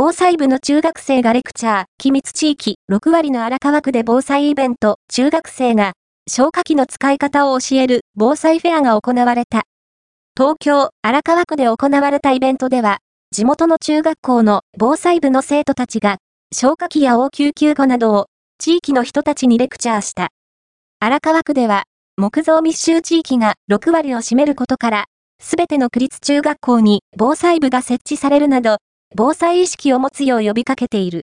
防災部の中学生がレクチャー、機密地域、6割の荒川区で防災イベント、中学生が、消火器の使い方を教える防災フェアが行われた。東京、荒川区で行われたイベントでは、地元の中学校の防災部の生徒たちが、消火器や応急救護などを、地域の人たちにレクチャーした。荒川区では、木造密集地域が6割を占めることから、すべての区立中学校に防災部が設置されるなど、防災意識を持つよう呼びかけている。